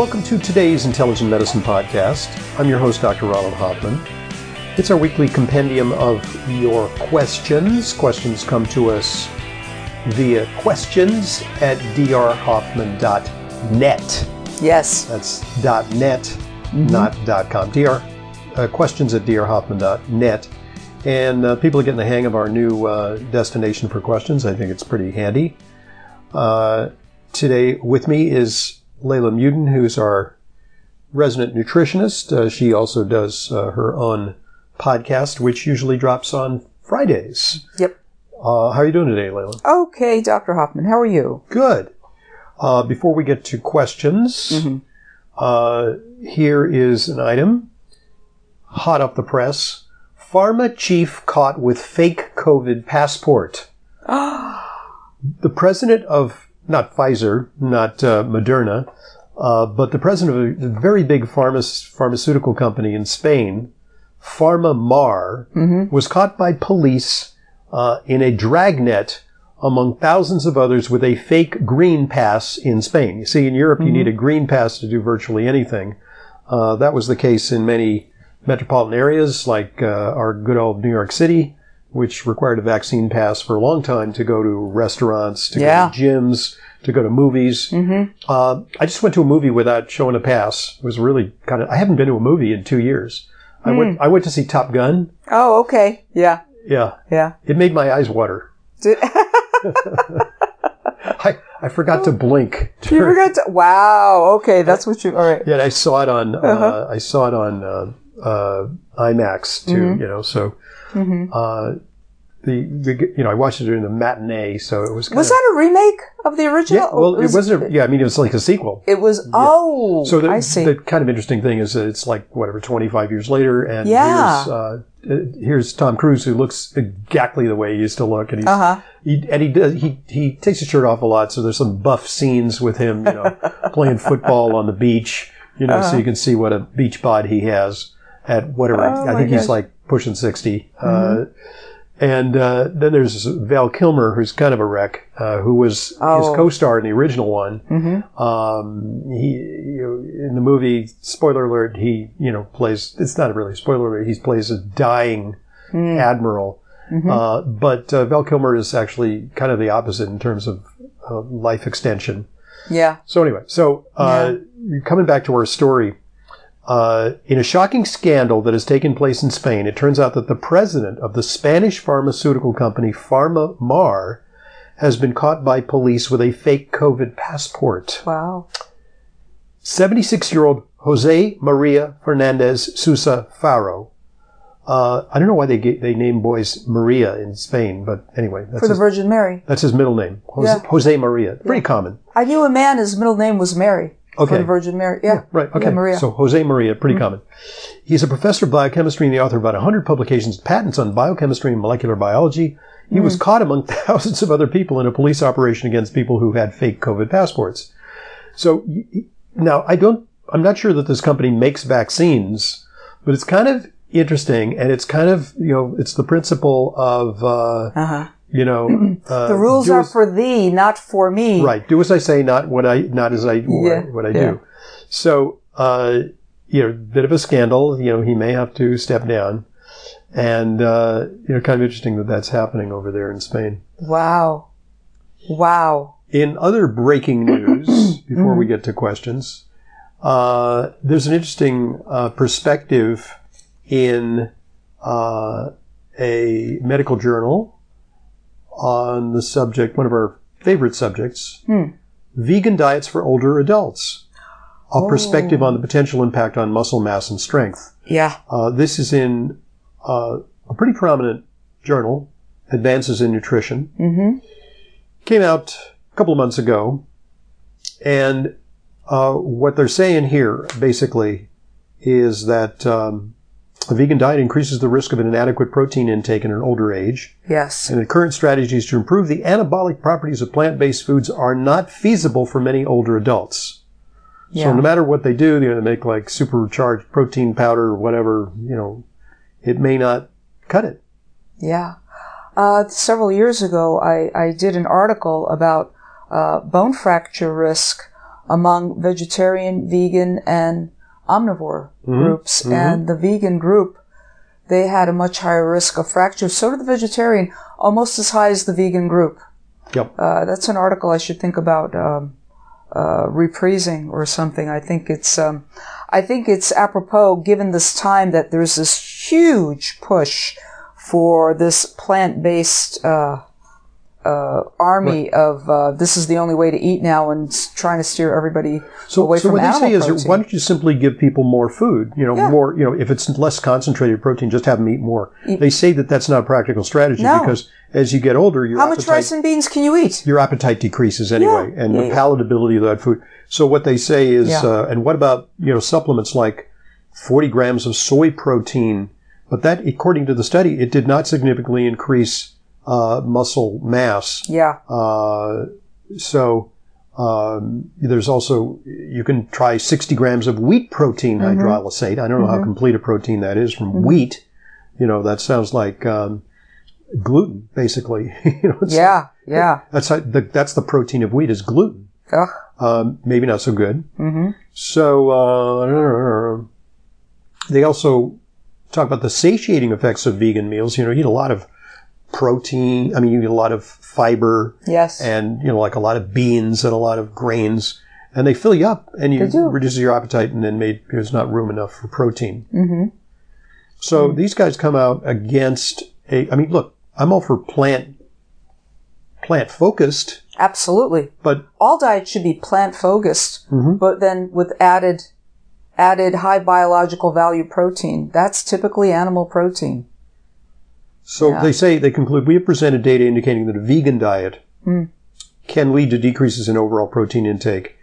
Welcome to today's Intelligent Medicine Podcast. I'm your host, Dr. Ronald Hoffman. It's our weekly compendium of your questions. Questions come to us via questions at drhoffman.net. Yes. That's dot .net, mm-hmm. not .com. Dr. Uh, questions at drhoffman.net. And uh, people are getting the hang of our new uh, destination for questions. I think it's pretty handy. Uh, today with me is Leyla Muedin, who's our resident nutritionist. Uh, she also does uh, her own podcast, which usually drops on Fridays. Yep. Uh, how are you doing today, Leyla? Okay, Dr. Hoffman. How are you? Good. Uh, before we get to questions, mm-hmm. Uh, here is an item hot up the press. Pharma chief caught with fake COVID passport. the president of not Pfizer, not uh, Moderna, uh, but the president of a very big pharma- pharmaceutical company in Spain, PharmaMar, mm-hmm. was caught by police uh, in a dragnet among thousands of others with a fake green pass in Spain. You see, in Europe, mm-hmm. you need a green pass to do virtually anything. Uh, that was the case in many metropolitan areas like uh, our good old New York City which required a vaccine pass for a long time to go to restaurants, to yeah. go to gyms, to go to movies. Mm-hmm. Uh, I just went to a movie without showing a pass. It was really kind of. I haven't been to a movie in two years. Mm. I went. Hmm. I went to see Top Gun. Oh, okay. Yeah. Yeah. Yeah. It made my eyes water. I, I forgot to blink. You forgot to. Wow. Okay, that's what you. All right. Yeah, I saw it on. Uh, uh-huh. Uh, I saw it on uh, uh IMAX too. Mm-hmm. You know, so Mm-hmm. Uh, the, the, you know I watched it during the matinee, so it was. was that a remake of the original? Yeah, well, it wasn't. A, yeah, I mean, it was like a sequel. It was. Yeah. Oh, so the, I see. The kind of interesting thing is that it's like whatever twenty five years later, and yeah. here's, uh, here's Tom Cruise who looks exactly the way he used to look, and he's uh-huh. he, and he does he he takes his shirt off a lot, so there's some buff scenes with him, you know, playing football on the beach, you know, uh-huh. so you can see what a beach bod he has at whatever. Oh, I think he's like pushing 60. Uh, mm-hmm. Uh, and uh, then there's Val Kilmer, who's kind of a wreck, uh, who was oh. his co-star in the original one. Mm-hmm. Um, he you know, in the movie, spoiler alert, he you know plays. It's not really a spoiler alert. He plays a dying mm. admiral. Mm-hmm. Uh, but uh, Val Kilmer is actually kind of the opposite in terms of life extension. Yeah. So anyway, so yeah. coming back to our story. Uh, in a shocking scandal that has taken place in Spain, it turns out that the president of the Spanish pharmaceutical company PharmaMar has been caught by police with a fake COVID passport. Wow. 76 year old Jose Maria Fernandez Sousa Faro. Uh, I don't know why they get, they name boys Maria in Spain, but anyway. For the his, Virgin Mary. That's his middle name. Jose, yeah. Jose Maria. Pretty yeah. common. I knew a man, his middle name was Mary. Okay. For the Virgin Mary. Yeah. yeah right. Okay. Yeah, Maria. So Jose Maria, pretty mm-hmm. common. He's a professor of biochemistry and the author of about 100 publications, patents on biochemistry and molecular biology. He mm-hmm. was caught among thousands of other people in a police operation against people who had fake COVID passports. So now I don't, I'm not sure that this company makes vaccines, but it's kind of interesting and it's kind of, you know, it's the principle of, uh, uh-huh. You know, uh, the rules are as- for thee, not for me. right. Do as I say, not what I not as I Yeah, what I yeah. do. So, uh, you know, bit of a scandal. You know, he may have to step down, and uh, you know, kind of interesting that that's happening over there in Spain. Wow. Wow. In other breaking news, before we get to questions, uh, there's an interesting uh, perspective in uh, a medical journal on the subject, one of our favorite subjects, vegan diets for older adults. A perspective on the potential impact on muscle mass and strength. Yeah. Uh, this is in uh, a pretty prominent journal, Advances in Nutrition. Mm-hmm. Came out a couple of months ago, and uh, what they're saying here basically is that um, a vegan diet increases the risk of an inadequate protein intake in an older age, Yes. and the current strategies to improve the anabolic properties of plant-based foods are not feasible for many older adults. Yeah. So no matter what they do, you know, they make like supercharged protein powder or whatever, you know, it may not cut it. Yeah. Uh, several years ago, I, I did an article about uh, bone fracture risk among vegetarian, vegan, and omnivore groups. And the vegan group, they had a much higher risk of fracture. So did the vegetarian, almost as high as the vegan group. Yep. Uh, that's an article I should think about um, uh, reprising or something. I think it's um, I think it's apropos given this time that there's this huge push for this plant-based uh, uh, army of uh, this is the only way to eat now and trying to steer everybody So, away so from what they say is, why don't you simply give people more food? You know, Yeah. more. You know, if it's less concentrated protein, just have them eat more. Eat- They say that that's not a practical strategy No. because as you get older, your How much rice and beans can you eat? your appetite decreases anyway, Yeah. and Yeah, the palatability of that food. So what they say is, uh, and what about you know supplements like 40 grams of soy protein? But that, according to the study, it did not significantly increase uh, muscle mass. Yeah, Uh, so um, there's also you can try 60 grams of wheat protein Mm-hmm. hydrolysate. I don't know how complete a protein that is from wheat. You know that sounds like um, gluten, basically. you know, yeah, yeah. That's how, the, that's the protein of wheat is gluten. Ugh. Um, maybe not so good. Mm-hmm. So uh, they also talk about the satiating effects of vegan meals. You know, you eat a lot of protein. I mean, you eat a lot of fiber Yes. and you know, like a lot of beans and a lot of grains, and they fill you up, and you reduces your appetite, and then made there's not room enough for protein. Mm-hmm. So these guys come out against a. I mean, look, I'm all for plant plant focused, Absolutely. but all diets should be plant focused, Mm-hmm. but then with added added high biological value protein. That's typically animal protein. So Yeah. they say they conclude we have presented data indicating that a vegan diet Hmm. can lead to decreases in overall protein intake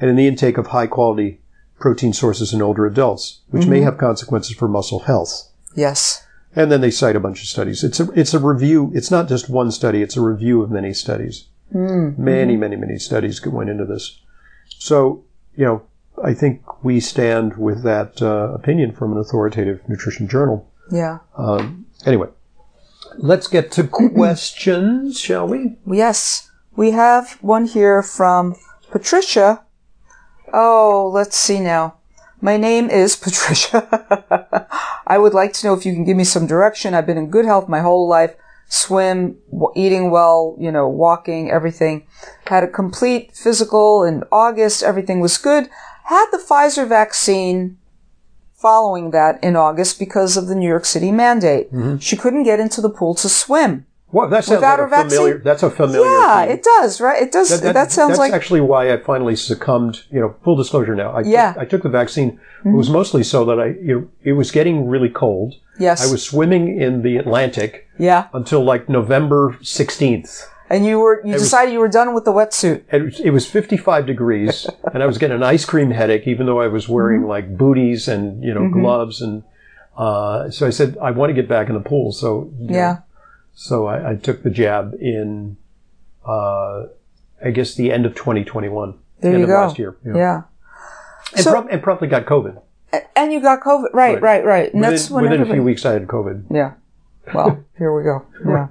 and in the intake of high quality protein sources in older adults, which Mm-hmm. may have consequences for muscle health. Yes. And then they cite a bunch of studies. It's a it's a review. It's not just one study. It's a review of many studies. Many, many, many studies went into this. So you know, I think we stand with that uh, opinion from an authoritative nutrition journal. Yeah. Anyway, let's get to questions, shall we? Yes. We have one here from Patricia. Oh, let's see now. My name is Patricia. I would like to know if you can give me some direction. I've been in good health my whole life. Swim, eating well, you know, walking, everything. Had a complete physical in August. Everything was good. Had the Pfizer vaccine following that in August because of the New York City mandate. She couldn't get into the pool to swim. Well, that sounds Without like her a familiar. vaccine? That's a familiar. Yeah, theme. it does, right? It does. That, sounds like. that's like actually why I finally succumbed. You know, full disclosure now. I, Yeah. Mm-hmm. I took the vaccine. It was mostly so that I, you know, it was getting really cold. yes. I was swimming in the Atlantic yeah, until like November 16th. And you were you decided you were done with the wetsuit. It was, it was 55 degrees and I was getting an ice cream headache even though I was wearing Mm-hmm. like booties and, you know, gloves. And, uh, so I said, I want to get back in the pool. So, you know, Yeah, So I, I took the jab in, uh, I guess the end of 2021. there end you of go. last year. Yeah, And, So- and promptly got COVID. And you got COVID. Right, Right. right, right. And Within, that's when within a few weeks, I had COVID. Yeah. Well, here we go. Yeah.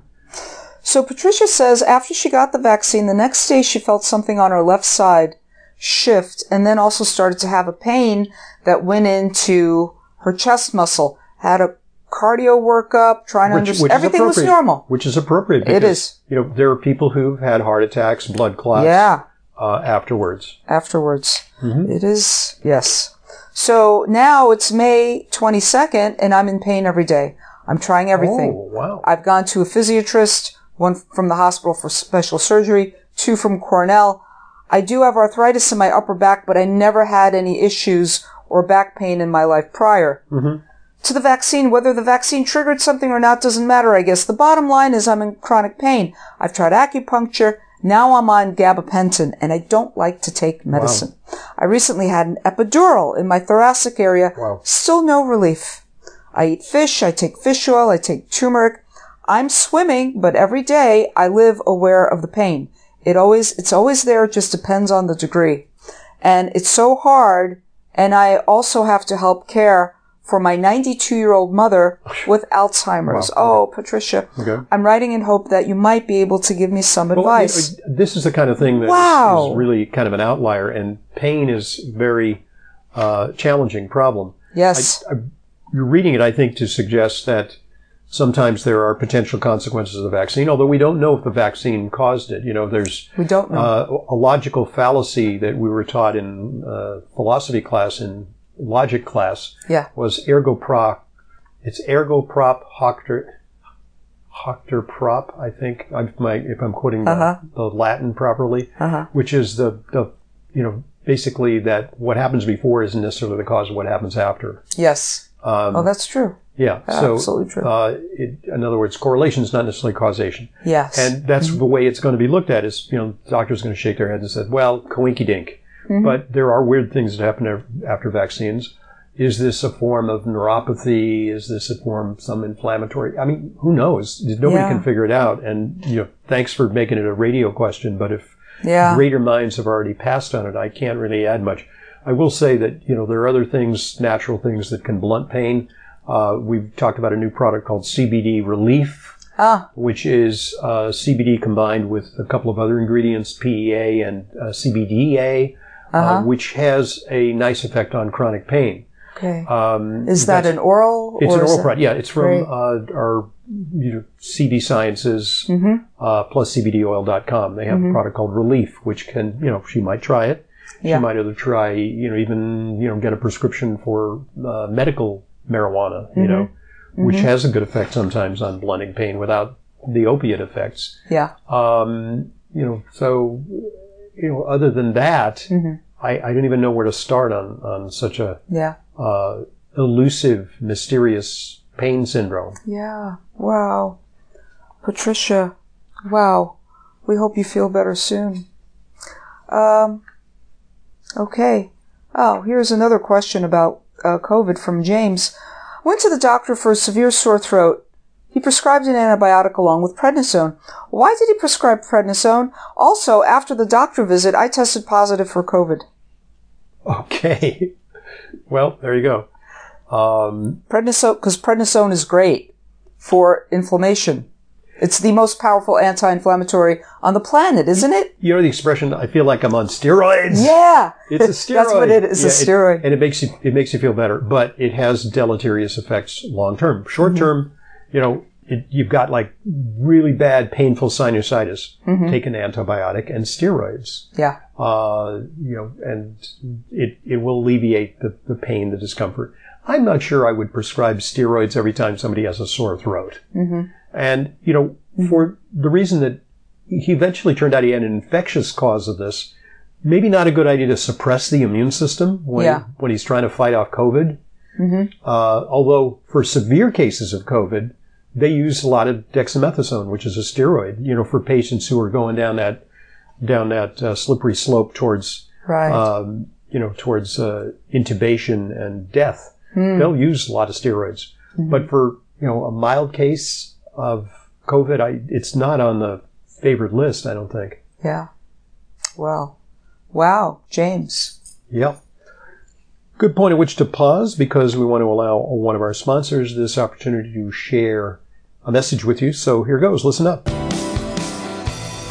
So Patricia says after she got the vaccine, the next day she felt something on her left side shift and then also started to have a pain that went into her chest muscle. Had a cardio workup, trying to understand. Everything was normal. Which is appropriate. It is. You know, there are people who've had heart attacks, blood clots. Yeah. Uh, afterwards. Afterwards. It is, yes. So now it's May 22nd and I'm in pain every day. I'm trying everything. Oh, wow. I've gone to a physiatrist, one from the hospital for special surgery, two from Cornell. I do have arthritis in my upper back, but I never had any issues or back pain in my life prior. Mm-hmm. To the vaccine, whether the vaccine triggered something or not doesn't matter, I guess. The bottom line is I'm in chronic pain. I've tried acupuncture. Now I'm on gabapentin and I don't like to take medicine. I recently had an epidural in my thoracic area. Wow. Still no relief. I eat fish. I take fish oil. I take turmeric. I'm swimming, but every day I live aware of the pain. It always, it's always there. It just depends on the degree. And it's so hard. And I also have to help care for my 92 year old mother with Alzheimer's. Oh, Patricia. Okay. I'm writing in hope that you might be able to give me some Well, advice. this is the kind of thing that is- Wow. is really kind of an outlier, and pain is very uh, challenging problem. yes. I, you're reading it, I think, to suggest that sometimes there are potential consequences of the vaccine, although we don't know if the vaccine caused it. You know, there's we don't know. uh, a logical fallacy that we were taught in uh, philosophy class, in logic class, yeah. was ergo prop. It's ergo prop hocter, hocter prop, I think, I'm, my, if I'm quoting the, Uh-huh. the Latin properly, Uh-huh. which is the, the, you know, basically that what happens before isn't necessarily the cause of what happens after. Yes. Um, oh, that's true. Yeah. So, Absolutely true. uh, it, in other words, correlation is not necessarily causation. yes. And that's Mm-hmm. the way it's going to be looked at is, you know, doctors going to shake their heads and say, well, coinky dink. Mm-hmm. But there are weird things that happen after vaccines. Is this a form of neuropathy? Is this a form of some inflammatory? I mean, who knows? Nobody Yeah. can figure it out. And, you know, thanks for making it a radio question. But if yeah. greater minds have already passed on it, I can't really add much. I will say that, you know, there are other things, natural things that can blunt pain. Uh, we've talked about a new product called CBD Relief Ah, which is uh, CBD combined with a couple of other ingredients, PEA and uh, CBDA, uh, Uh-huh. which has a nice effect on chronic pain. okay. Um, is that an oral? It's an oral product. Yeah, it's from uh, our you know, CV Sciences Mm-hmm. uh, plus CBDOil.com. They have a product called Relief, which can you know she might try it. She Yeah. might either try you know even you know get a prescription for uh, medical marijuana. Mm-hmm. You know, which has a good effect sometimes on blunting pain without the opiate effects. Yeah. Um, you know, so you know, other than that, Mm-hmm. I, I don't even know where to start on on such a Yeah. uh, elusive, mysterious pain syndrome. Yeah. Wow. Patricia. Wow. We hope you feel better soon. Um. Okay. Oh, here's another question about uh, COVID from James. Went to the doctor for a severe sore throat. He prescribed an antibiotic along with prednisone. Why did he prescribe prednisone? Also, after the doctor visit, I tested positive for COVID. Okay. Well, there you go. Um, Prednisone, because prednisone is great for inflammation. It's the most powerful anti-inflammatory on the planet, isn't it? you know the expression, I feel like I'm on steroids. Yeah. It's a steroid. That's what it is, a Yeah, steroid. and it makes you it makes you feel better, but it has deleterious effects long term. Short Mm-hmm. term, you know, it, you've got like really bad painful sinusitis. Mm-hmm. Take an antibiotic and steroids. yeah. uh, you know, and it, it will alleviate the, the pain, the discomfort. I'm not sure I would prescribe steroids every time somebody has a sore throat. Mm-hmm. And, you know, for the reason that he eventually turned out he had an infectious cause of this, maybe not a good idea to suppress the immune system when, Yeah. when he's trying to fight off COVID. Uh, although for severe cases of COVID, they use a lot of dexamethasone, which is a steroid, you know, for patients who are going down that down that uh, slippery slope towards, Right. um, you know, towards uh, intubation and death. They'll use a lot of steroids, but for you know a mild case of COVID, I, it's not on the favored list. I don't think. yeah. Wow. Wow. James. Yep. Good point at which to pause because we want to allow one of our sponsors this opportunity to share a message with you. So here goes. Listen up.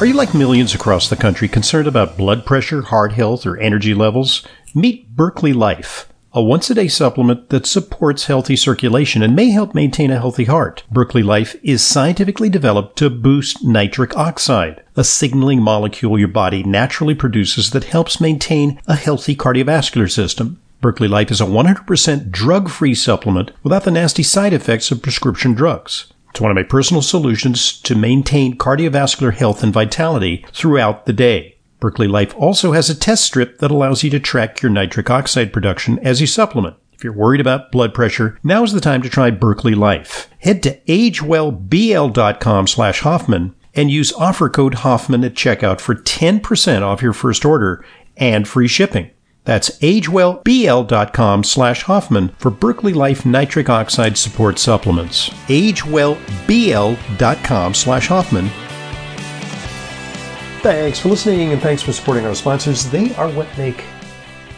Are you like millions across the country concerned about blood pressure, heart health, or energy levels? Meet Berkeley Life, a once a day supplement that supports healthy circulation and may help maintain a healthy heart. Berkeley Life is scientifically developed to boost nitric oxide, a signaling molecule your body naturally produces that helps maintain a healthy cardiovascular system. Berkeley Life is a 100% drug free supplement without the nasty side effects of prescription drugs. It's one of my personal solutions to maintain cardiovascular health and vitality throughout the day. Berkeley Life also has a test strip that allows you to track your nitric oxide production as you supplement. If you're worried about blood pressure, now is the time to try Berkeley Life. Head to agewellbl.com slash Hoffman and use offer code Hoffman at checkout for 10% off your first order and free shipping. That's agewellbl.com slash Hoffman for Berkeley Life nitric oxide support supplements. agewellbl.com slash Hoffman. Thanks for listening and thanks for supporting our sponsors. They are what make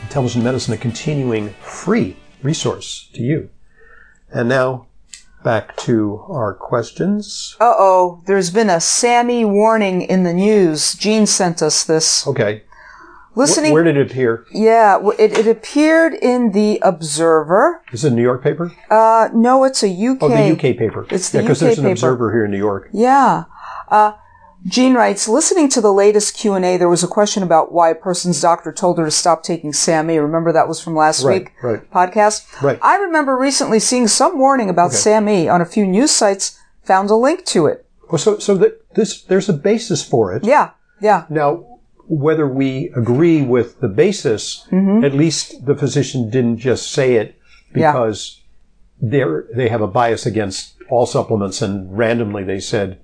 intelligent medicine a continuing free resource to you. And now back to our questions. Uh oh, there's been a SAMe warning in the news. Gene sent us this. Okay. Listening. Wh- Where did it appear? yeah, it, it appeared in the Observer. Is it a New York paper? Uh, no, it's a UK. Oh, the UK paper. It's the yeah, because there's an paper. observer here in New York. Yeah. Uh, Gene writes, listening to the latest Q&A, there was a question about why a person's doctor told her to stop taking SAMe. Remember that was from last Right, week right. podcast? Right. I remember recently seeing some warning about SAMe on a few news sites, found a link to it. Well, so so that this there's a basis for it. Yeah, yeah, Now, whether we agree with the basis, at least the physician didn't just say it Mm-hmm. Yeah. because they're they have a bias against all supplements, and randomly they said.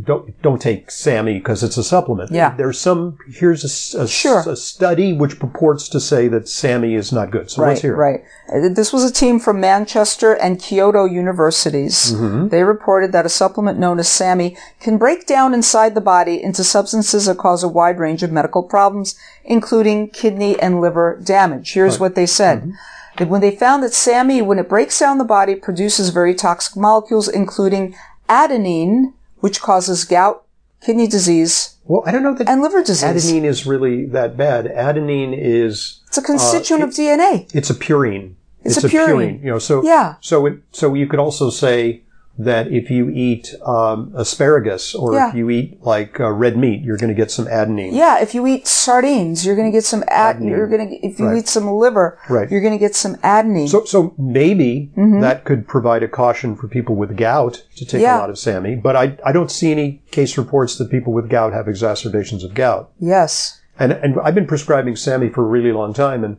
Don't don't take SAMe because it's a supplement. Yeah. There's some here's a a, Sure. a study which purports to say that SAMe is not good. So let's right, hear it. right. Uh, This was a team from Manchester and Kyoto universities. They reported that a supplement known as SAMe can break down inside the body into substances that cause a wide range of medical problems, including kidney and liver damage. Here's what they said. That when they found that SAMe, when it breaks down the body, produces very toxic molecules, including adenine, which causes gout, kidney disease, Well, I don't know that and liver disease. adenine is really that bad. Adenine is It's a constituent uh, of DNA. it's a purine. It's a purine. You know, so Yeah. So it, so you could also say that if you eat um, asparagus or Yeah. if you eat like uh, red meat, you're going to get some adenine. Yeah, if you eat sardines, you're going to get some ad. You're going to if you Right. eat some liver, Right. you're going to get some adenine. So so maybe Mm-hmm. that could provide a caution for people with gout to take Yeah. a lot of SAMe. But I I don't see any case reports that people with gout have exacerbations of gout. yes. And and I've been prescribing SAMe for a really long time, and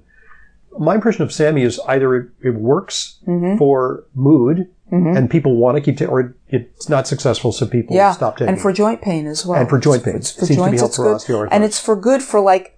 my impression of SAMe is either it, it works Mm-hmm. for mood, and people want to keep taking, or it's not successful, so people Yeah, stop taking. and for joint pain as well. And for joint pain. It's for Seems to be joints, helpful it's for good, osteoarthritis. and it's for good for like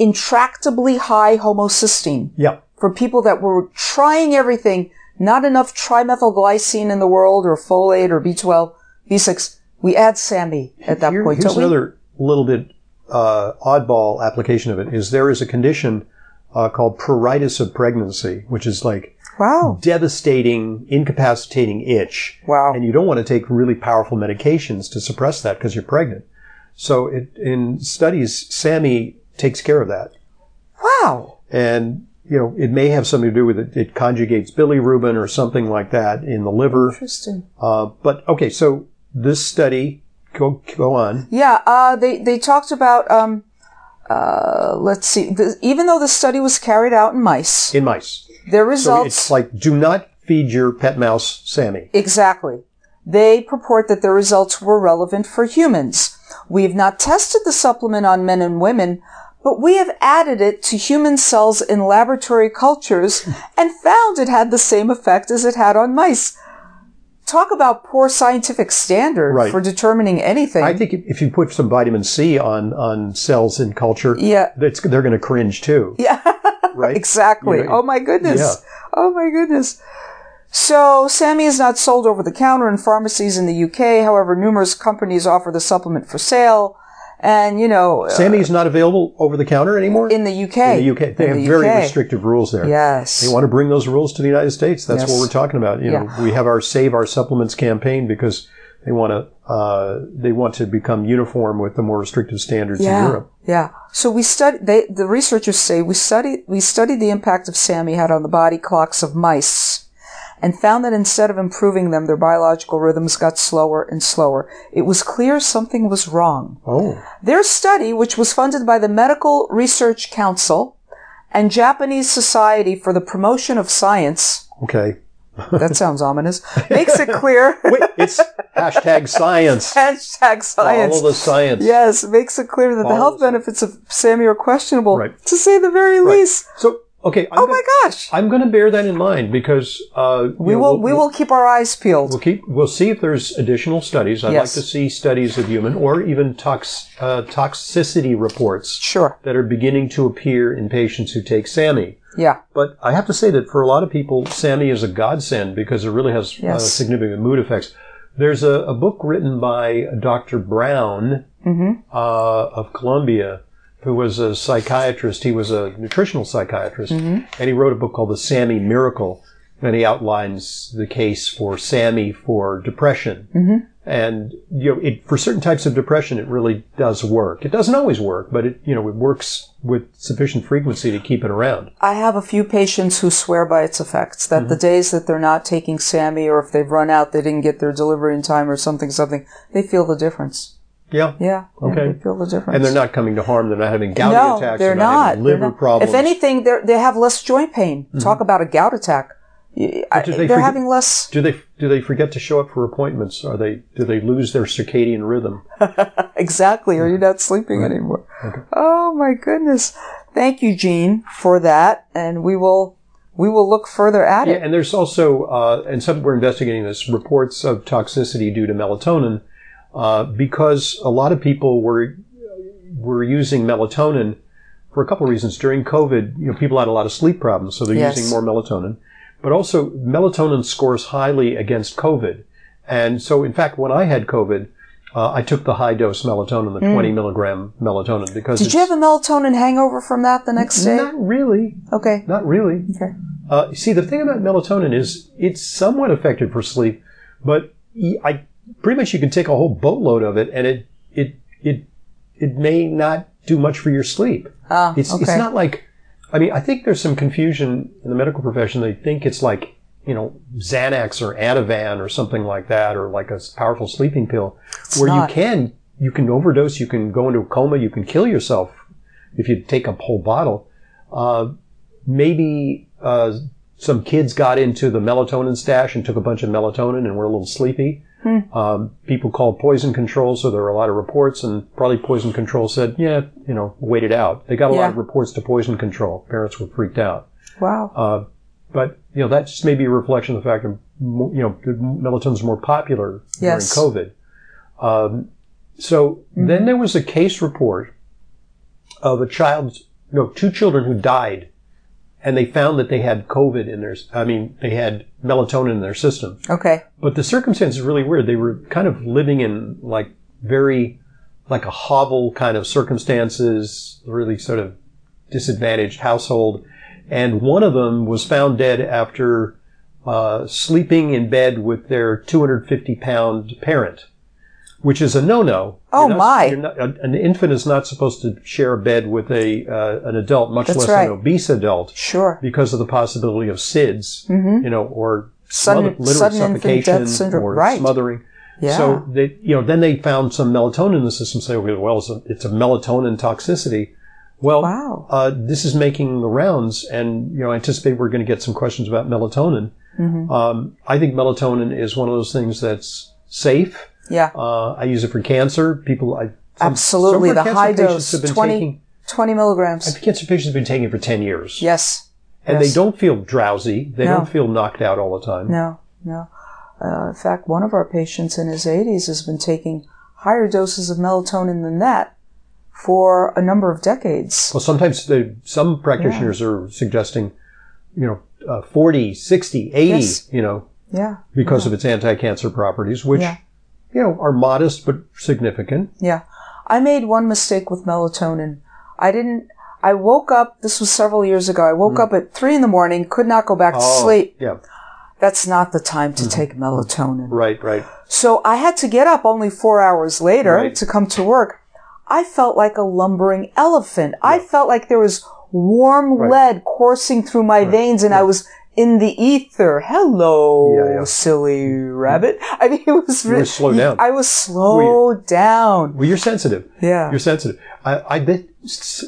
intractably high homocysteine. yeah, For people that were trying everything, not enough trimethylglycine in the world, or folate, or B12, B6. We add SAMe at that Here- point, here's another little bit uh, oddball application of it. Is there is a condition uh, called pruritus of pregnancy, which is like Wow. devastating, incapacitating itch. Wow. And you don't want to take really powerful medications to suppress that because you're pregnant. So it, in studies, SAMe takes care of that. Wow. And, you know, it may have something to do with it. It conjugates bilirubin or something like that in the liver. Interesting. Uh, but okay, so this study, go, go on. Yeah, uh, they they talked about um, uh, let's see. The, even though the study was carried out in mice, In mice. Their So it's like, do not feed your pet mouse SAMe. exactly. They purport that their results were relevant for humans. We have not tested the supplement on men and women, but we have added it to human cells in laboratory cultures and found it had the same effect as it had on mice. Talk about poor scientific standard Right. for determining anything. I think if you put some vitamin C on, on cells in culture, Yeah. they're going to cringe too. Yeah. Right? Exactly. You know, oh my goodness. Yeah. Oh my goodness. So, SAMe is not sold over the counter in pharmacies in the UK. However, numerous companies offer the supplement for sale. And, you know, uh, SAMe is not available over the counter anymore? in the UK. In the UK. They In have the very UK. restrictive rules there. Yes. They want to bring those rules to the United States. That's Yes. what we're talking about. You know, we have our Save Our Supplements campaign because they want to uh, they want to become uniform with the more restrictive standards in Europe. yeah. So we study. They, the researchers say we studied we studied the impact of SAMe had on the body clocks of mice, and found that instead of improving them, their biological rhythms got slower and slower. It was clear something was wrong. Oh, Their study, which was funded by the Medical Research Council and Japanese Society for the Promotion of Science, okay. that sounds ominous, makes it clear. Wait, it's hashtag science. Hashtag science. Follow the science. Yes, makes it clear that the health the- benefits of SAMe are questionable, Right. to say the very least. So okay, I'm Oh gonna, my gosh. I'm going to bear that in mind because uh, We know, will, we'll- we will keep our eyes peeled. We'll keep. We'll see if there's additional studies. I'd Yes. like to see studies of human or even tox, uh, toxicity reports Sure. that are beginning to appear in patients who take SAMe. Yeah. But I have to say that for a lot of people, SAMe is a godsend because it really has uh, significant mood effects. There's a, a book written by Dr. Brown Mm-hmm. uh, of Columbia, who was a psychiatrist. He was a nutritional psychiatrist, Mm-hmm. and he wrote a book called The SAMe Miracle, and he outlines the case for SAMe for depression. Mm-hmm. And you know, it, for certain types of depression, it really does work. It doesn't always work, but it you know it works with sufficient frequency to keep it around. I have a few patients who swear by its effects that Mm-hmm. the days that they're not taking SAMe, or if they've run out, they didn't get their delivery in time or something, something, they feel the difference. Yeah. Yeah. Okay. they feel the difference. And they're not coming to harm. They're not having gout no, attacks. they're, not, not. having They're liver not. problems. Mm-hmm. If anything, they they have less joint pain. Talk about a gout attack. I- do They're forget- having less. do they do they forget to show up for appointments? Are they do they lose their circadian rhythm? Exactly. Or you're not sleeping anymore. Oh my goodness. Thank you, Gene, for that. And we will, we will look further at it. Yeah, it. and there's also uh, and some we're investigating this reports of toxicity due to melatonin uh, because a lot of people were were using melatonin for a couple of reasons during COVID. You know, people had a lot of sleep problems, so they're Yes. using more melatonin. But also, melatonin scores highly against COVID, and so in fact, when I had COVID, uh, I took the high dose melatonin, the 20 milligram melatonin, because Mm. Did you have a melatonin hangover from that the next day? not really, Okay. not really. Okay. Uh, see, the thing about melatonin is it's somewhat effective for sleep, but I pretty much you can take a whole boatload of it, and it it it it may not do much for your sleep. Ah, It's okay. it's not like I mean I think there's some confusion in the medical profession. They think it's like you know Xanax or Ativan or something like that, or like a powerful sleeping pill, where not. you can you can overdose, you can go into a coma, you can kill yourself if you take a whole bottle. Uh, maybe uh, some kids got into the melatonin stash and took a bunch of melatonin and were a little sleepy. Um, people called poison control, so there were a lot of reports, and probably poison control said, "Yeah, you know, wait it out." They got a lot of reports to poison control. Parents were freaked out, wow. uh, but you know that just may be a reflection of the fact that you know melatonin's more popular Yes. during COVID. Um, so then there was a case report of a child, no, two children who died, and they found that they had COVID in their, I mean, they had melatonin in their system. Okay. But the circumstances are really weird. They were kind of living in like very, like a hovel kind of circumstances, really sort of disadvantaged household. And one of them was found dead after uh, sleeping in bed with their 250 pound parent, which is a no-no. Oh, not- my. you're not- an infant is not supposed to share a bed with a uh, an adult, much That's less right. an obese adult, Sure. because of the possibility of SIDS, you know, or Mm-hmm. Sudden- smother- sudden suffocation syndrome. or Right. smothering. Yeah. So they, you know, then they found some melatonin in the system. Say, okay, well, it's a, it's a melatonin toxicity. Well, Wow. uh, this is making the rounds, and you know, I anticipate we're going to get some questions about melatonin. Mm-hmm. Um, I think melatonin is one of those things that's safe. Yeah. Uh, I use it for cancer. People, I, some- Absolutely. some The high dose, have been 20, taking- 20 milligrams. cancer patients have been taking it for ten years, Yes. and yes. they don't feel drowsy. They No. don't feel knocked out all the time. No, no. Uh, in fact, one of our patients in his 80s has been taking higher doses of melatonin than that for a number of decades. Well, sometimes the, some practitioners are suggesting, you know, uh, 40, 60, 80, Yes. you know, Yeah, because of its anti-cancer properties, which, Yeah. You know, are modest but significant. yeah. I made one mistake with melatonin. I didn't. I woke up. This was several years ago. I woke up at three in the morning. Could not go back to Mm. Oh, sleep. Yeah. that's not the time to take melatonin. Right, right. So I had to get up only four hours later Right. to come to work. I felt like a lumbering elephant. I felt like there was warm Right. lead coursing through my veins and I was in the ether. Hello, Yeah, yeah. silly rabbit. I mean, it was really, slowed down. I was slowed down. Well, you're sensitive. Yeah. You're sensitive. I, I bet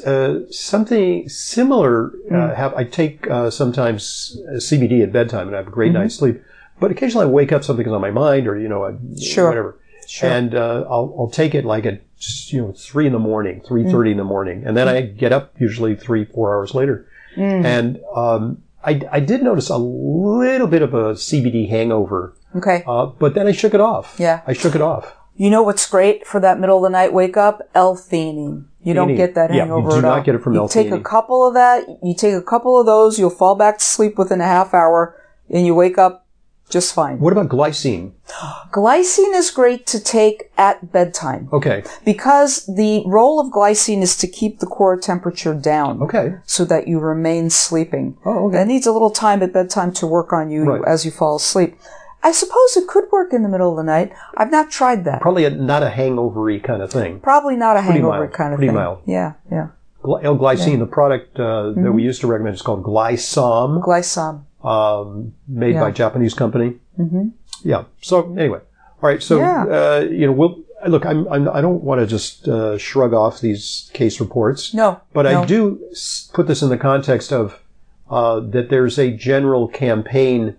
uh, something similar. Hmm. Uh, have I take uh, sometimes uh, CBD at bedtime and I have a great Mm-hmm. night's sleep, but occasionally I wake up something's on my mind or you know I, Sure. whatever, Sure. and uh, I'll, I'll take it like at you know three in the morning, three thirty in the morning, and then I get up usually three four hours later, Mm. and um, I, I did notice a little bit of a CBD hangover, Okay. uh, but then I shook it off. Yeah. I shook it off. You know what's great for that middle of the night wake up? L-theanine. You don't Theanine. get that hangover Yeah, you do at not all. get it from you take a L-theanine. couple of that, you take a couple of those, you'll fall back to sleep within a half hour, and you wake up just fine. What about glycine? Glycine is great to take at bedtime Okay. because the role of glycine is to keep the core temperature down Okay. so that you remain sleeping. Oh, okay. That needs a little time at bedtime to work on you Right. as you fall asleep. I suppose it could work in the middle of the night. I've not tried that. Probably a, not a hangovery kind of thing. Probably not a hangover mild. kind of Pretty thing. mild. Yeah, yeah. L-glycine, the product uh, that Mm-hmm. we used to recommend is called Glysom, Glycom. Um, made Yeah. by a Japanese company. Mm-hmm. Yeah. So anyway, all right. So Yeah. uh, you know, we'll look. I'm, I'm I don't want to just uh, shrug off these case reports. No, But no. I do put this in the context of uh, that there's a general campaign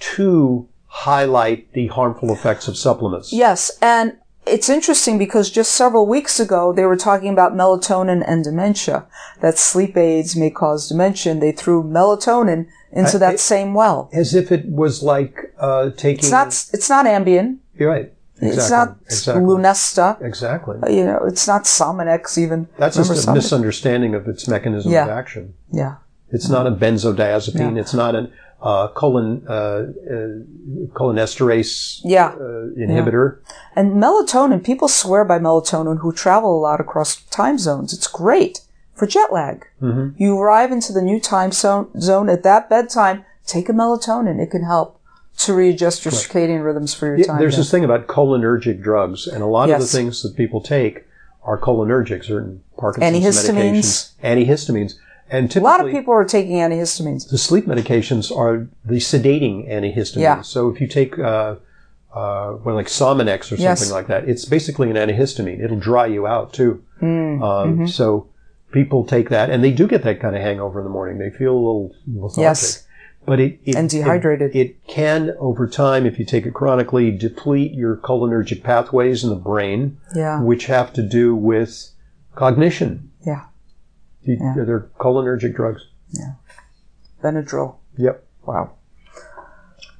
to highlight the harmful effects of supplements. Yes, and it's interesting because just several weeks ago they were talking about melatonin and dementia. That sleep aids may cause dementia. and They threw melatonin into I- that I- same well. As if it was like uh, taking. It's not. It's not Ambien. You're right. Exactly. It's not exactly. Lunesta. Exactly. You know, it's not Sominex even. That's Remember just a Sominex? misunderstanding of its mechanism Yeah. of action. Yeah. It's not a benzodiazepine. It's not an uh, colon uh, uh, cholinesterase Yeah. uh, inhibitor. And melatonin, people swear by melatonin who travel a lot across time zones. It's great for jet lag. Mm-hmm. You arrive into the new time zone, zone at that bedtime, take a melatonin. It can help to readjust your circadian rhythms for your Yeah, time. there's zone. this thing about cholinergic drugs, and a lot of the things that people take are cholinergic, certain Parkinson's Antihistamines. medications, antihistamines, and a lot of people are taking antihistamines. the sleep medications are the sedating antihistamines. Yeah. So if you take uh, uh, well, like Sominex or something Yes. like that, it's basically an antihistamine. It'll dry you out too. Mm, um, mm-hmm. So people take that, and they do get that kind of hangover in the morning. They feel a little lethargic. Yes. But it, it And dehydrated. It, it can, over time, if you take it chronically, deplete your cholinergic pathways in the brain, Yeah. which have to do with cognition. Yeah. You- Yeah. They're cholinergic drugs. Yeah. Benadryl. Yep. Wow.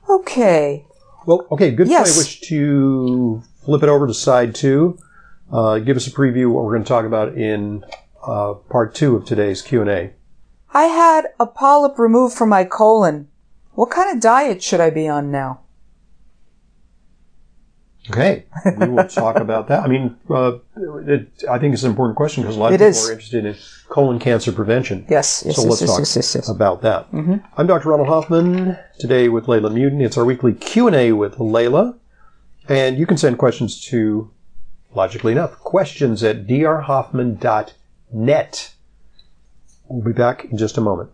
Okay. Well, okay, good Yes. I wish to flip it over to side two. Uh, give us a preview of what we're going to talk about in uh, part two of today's Q and A. I had a polyp removed from my colon. What kind of diet should I be on now? Okay, we will talk about that. I mean, uh, it, I think it's an important question because a lot of It people is. are interested in colon cancer prevention. Yes, yes, so yes, let's yes, talk yes, yes, about that. I'm Dr. Ronald Hoffman today with Leyla Muedin. It's our weekly Q and A with Leyla, and you can send questions to, logically enough, questions at drhoffman.net. We'll be back in just a moment.